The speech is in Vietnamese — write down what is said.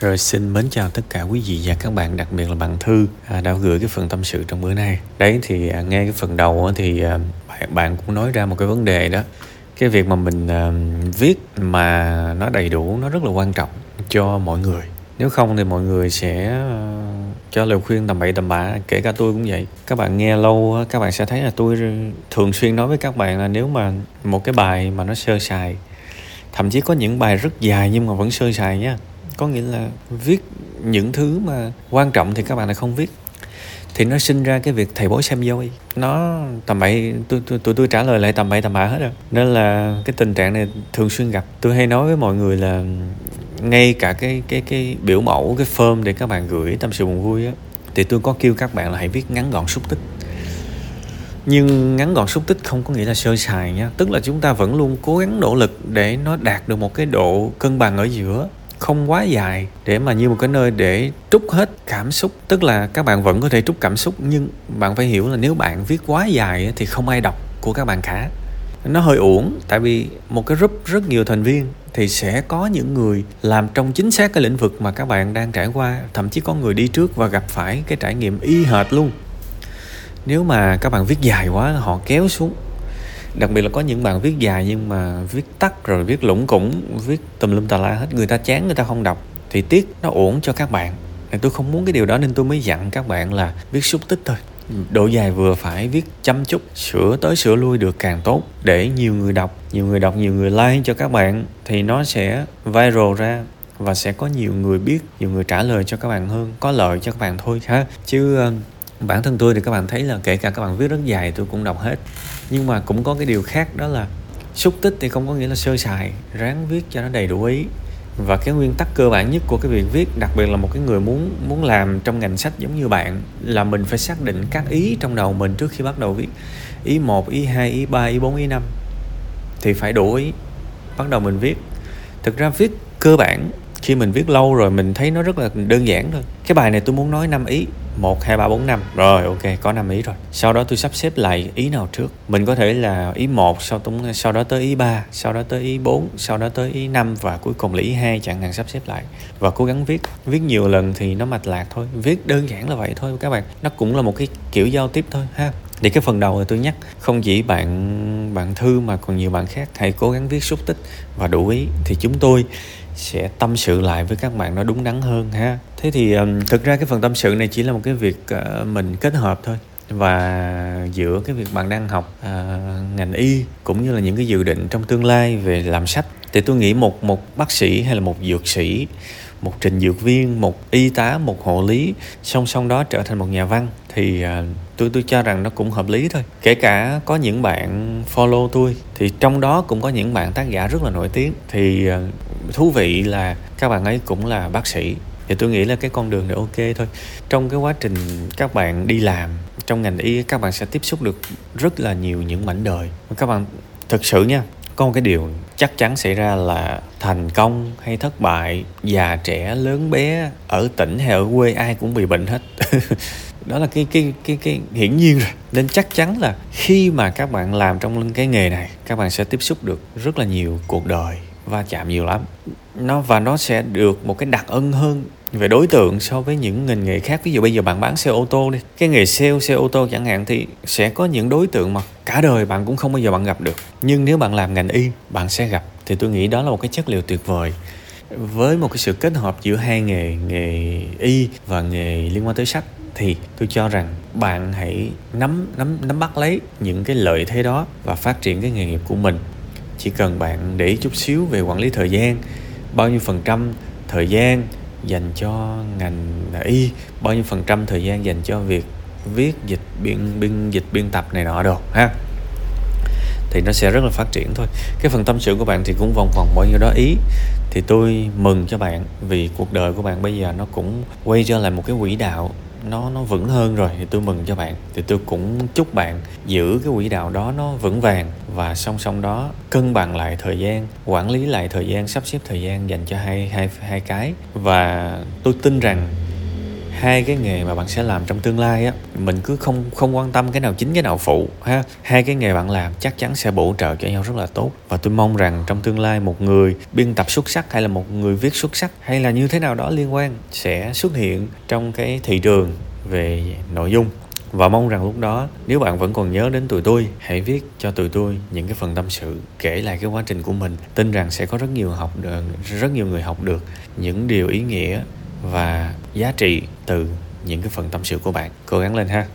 Rồi xin mến chào tất cả quý vị và các bạn, đặc biệt là bạn Thư à, đã gửi cái phần tâm sự trong bữa nay. Đấy thì à, nghe cái phần đầu thì à, bạn, bạn cũng nói ra một cái vấn đề đó. Cái việc mà mình viết mà nó đầy đủ nó rất là quan trọng cho mọi người. Nếu không thì mọi người sẽ cho lời khuyên tầm bậy tầm bạ, kể cả tôi cũng vậy. Các bạn nghe lâu các bạn sẽ thấy là tôi thường xuyên nói với các bạn là nếu mà một cái bài mà nó sơ sài thậm chí có những bài rất dài nhưng mà vẫn sơ sài nhá có nghĩa là viết những thứ mà quan trọng thì các bạn lại không viết. Thì nó sinh ra cái việc thầy bói xem dôi nó tầm bậy tôi tôi tôi, tôi trả lời lại tầm bậy tầm bạ hết rồi. Nên là cái tình trạng này thường xuyên gặp. Tôi hay nói với mọi người là ngay cả cái cái cái biểu mẫu cái form để các bạn gửi tâm sự buồn vui á thì tôi có kêu các bạn là hãy viết ngắn gọn xúc tích. Nhưng ngắn gọn xúc tích không có nghĩa là sơ sài nha. Tức là chúng ta vẫn luôn cố gắng nỗ lực để nó đạt được một cái độ cân bằng ở giữa không quá dài để mà như một cái nơi để trút hết cảm xúc. Tức là các bạn vẫn có thể trút cảm xúc, nhưng bạn phải hiểu là nếu bạn viết quá dài thì không ai đọc của các bạn cả. Nó hơi uổng, tại vì một cái group rất nhiều thành viên thì sẽ có những người làm trong chính xác cái lĩnh vực mà các bạn đang trải qua, thậm chí có người đi trước và gặp phải cái trải nghiệm y hệt luôn. Nếu mà các bạn viết dài quá, họ kéo xuống đặc biệt là có những bạn viết dài nhưng mà viết tắt rồi viết lủng củng, viết tùm lum tà la hết. Người ta chán, người ta không đọc. Thì tiếc, nó ổn cho các bạn. Tôi không muốn cái điều đó nên tôi mới dặn các bạn là viết xúc tích thôi. Độ dài vừa phải viết chăm chút, sửa tới sửa lui được càng tốt. Để nhiều người đọc, nhiều người đọc, nhiều người like cho các bạn thì nó sẽ viral ra và sẽ có nhiều người biết, nhiều người trả lời cho các bạn hơn, có lợi cho các bạn thôi ha. Chứ ờ, bản thân tôi thì các bạn thấy là kể cả các bạn viết rất dài tôi cũng đọc hết. Nhưng mà cũng có cái điều khác đó là xúc tích thì không có nghĩa là sơ sài ráng viết cho nó đầy đủ ý. Và cái nguyên tắc cơ bản nhất của cái việc viết đặc biệt là một cái người muốn muốn làm trong ngành sách giống như bạn là mình phải xác định các ý trong đầu mình trước khi bắt đầu viết. Ý 1, ý 2, ý 3, ý 4, ý 5 thì phải đủ ý bắt đầu mình viết. Thực ra viết cơ bản khi mình viết lâu rồi mình thấy nó rất là đơn giản thôi. Cái bài này tôi muốn nói năm ý. 1, 2, 3, 4, 5 Rồi ok có 5 ý rồi. Sau đó tôi sắp xếp lại ý nào trước? Mình có thể là ý 1 sau, sau đó tới ý 3 Sau đó tới ý 4 Sau đó tới ý 5 Và cuối cùng là ý 2 chẳng hạn sắp xếp lại. Và cố gắng viết. Viết nhiều lần thì nó mạch lạc thôi. Viết đơn giản là vậy thôi các bạn. Nó cũng là một cái kiểu giao tiếp thôi ha. Thì cái phần đầu là tôi nhắc không chỉ bạn bạn thư mà còn nhiều bạn khác hãy cố gắng viết xúc tích và đủ ý. Thì chúng tôi sẽ tâm sự lại với các bạn nó đúng đắn hơn ha. Thế thì um, thực ra cái phần tâm sự này chỉ là một cái việc uh, mình kết hợp thôi. Và giữa cái việc bạn đang học uh, ngành y cũng như là những cái dự định trong tương lai về làm sách thì tôi nghĩ một một bác sĩ hay là một dược sĩ một trình dược viên một y tá một hộ lý song song đó trở thành một nhà văn thì uh, tôi tôi cho rằng nó cũng hợp lý thôi. Kể cả có những bạn follow tôi thì trong đó cũng có những bạn tác giả rất là nổi tiếng thì uh, thú vị là các bạn ấy cũng là bác sĩ. Thì tôi nghĩ là cái con đường này ok thôi. Trong cái quá trình các bạn đi làm, trong ngành y, các bạn sẽ tiếp xúc được rất là nhiều những mảnh đời. Các bạn thực sự nha, có một cái điều chắc chắn xảy ra là thành công hay thất bại, già trẻ, lớn bé, ở tỉnh hay ở quê, ai cũng bị bệnh hết. Đó là cái cái cái cái hiển nhiên rồi. Nên chắc chắn là khi mà các bạn làm trong cái nghề này, các bạn sẽ tiếp xúc được rất là nhiều cuộc đời va chạm nhiều lắm. Nó, và nó sẽ được một cái đặc ân hơn về đối tượng so với những ngành nghề khác. Ví dụ bây giờ bạn bán xe ô tô đi, cái nghề sale, xe ô tô chẳng hạn, thì sẽ có những đối tượng mà cả đời bạn cũng không bao giờ bạn gặp được. Nhưng nếu bạn làm ngành y, bạn sẽ gặp. Thì tôi nghĩ đó là một cái chất liệu tuyệt vời. Với một cái sự kết hợp giữa hai nghề nghề y và nghề liên quan tới sách, thì tôi cho rằng bạn hãy nắm nắm nắm bắt lấy những cái lợi thế đó và phát triển cái nghề nghiệp của mình chỉ cần bạn để ý chút xíu về quản lý thời gian, bao nhiêu phần trăm thời gian dành cho ngành à, y, bao nhiêu phần trăm thời gian dành cho việc viết dịch biên biên dịch biên tập này nọ đồ, ha. Thì nó sẽ rất là phát triển thôi. Cái phần tâm sự của bạn thì cũng vòng vòng bao nhiêu đó ý. Thì tôi mừng cho bạn vì cuộc đời của bạn bây giờ nó cũng quay trở lại một cái quỹ đạo nó nó vững hơn rồi, thì tôi mừng cho bạn. Thì tôi cũng chúc bạn giữ cái quỹ đạo đó nó vững vàng và song song đó cân bằng lại thời gian, quản lý lại thời gian, sắp xếp thời gian dành cho hai hai hai cái. Và tôi tin rằng hai cái nghề mà bạn sẽ làm trong tương lai á, mình cứ không không quan tâm cái nào chính cái nào phụ, ha. Hai cái nghề bạn làm chắc chắn sẽ bổ trợ cho nhau rất là tốt. Và tôi mong rằng trong tương lai một người biên tập xuất sắc hay là một người viết xuất sắc hay là như thế nào đó liên quan sẽ xuất hiện trong cái thị trường về nội dung. Và mong rằng lúc đó, nếu bạn vẫn còn nhớ đến tụi tôi, hãy viết cho tụi tôi những cái phần tâm sự, kể lại cái quá trình của mình. Tin rằng sẽ có rất nhiều học được rất nhiều người học được những điều ý nghĩa và giá trị từ những cái phần tâm sự của bạn. Cố gắng lên ha.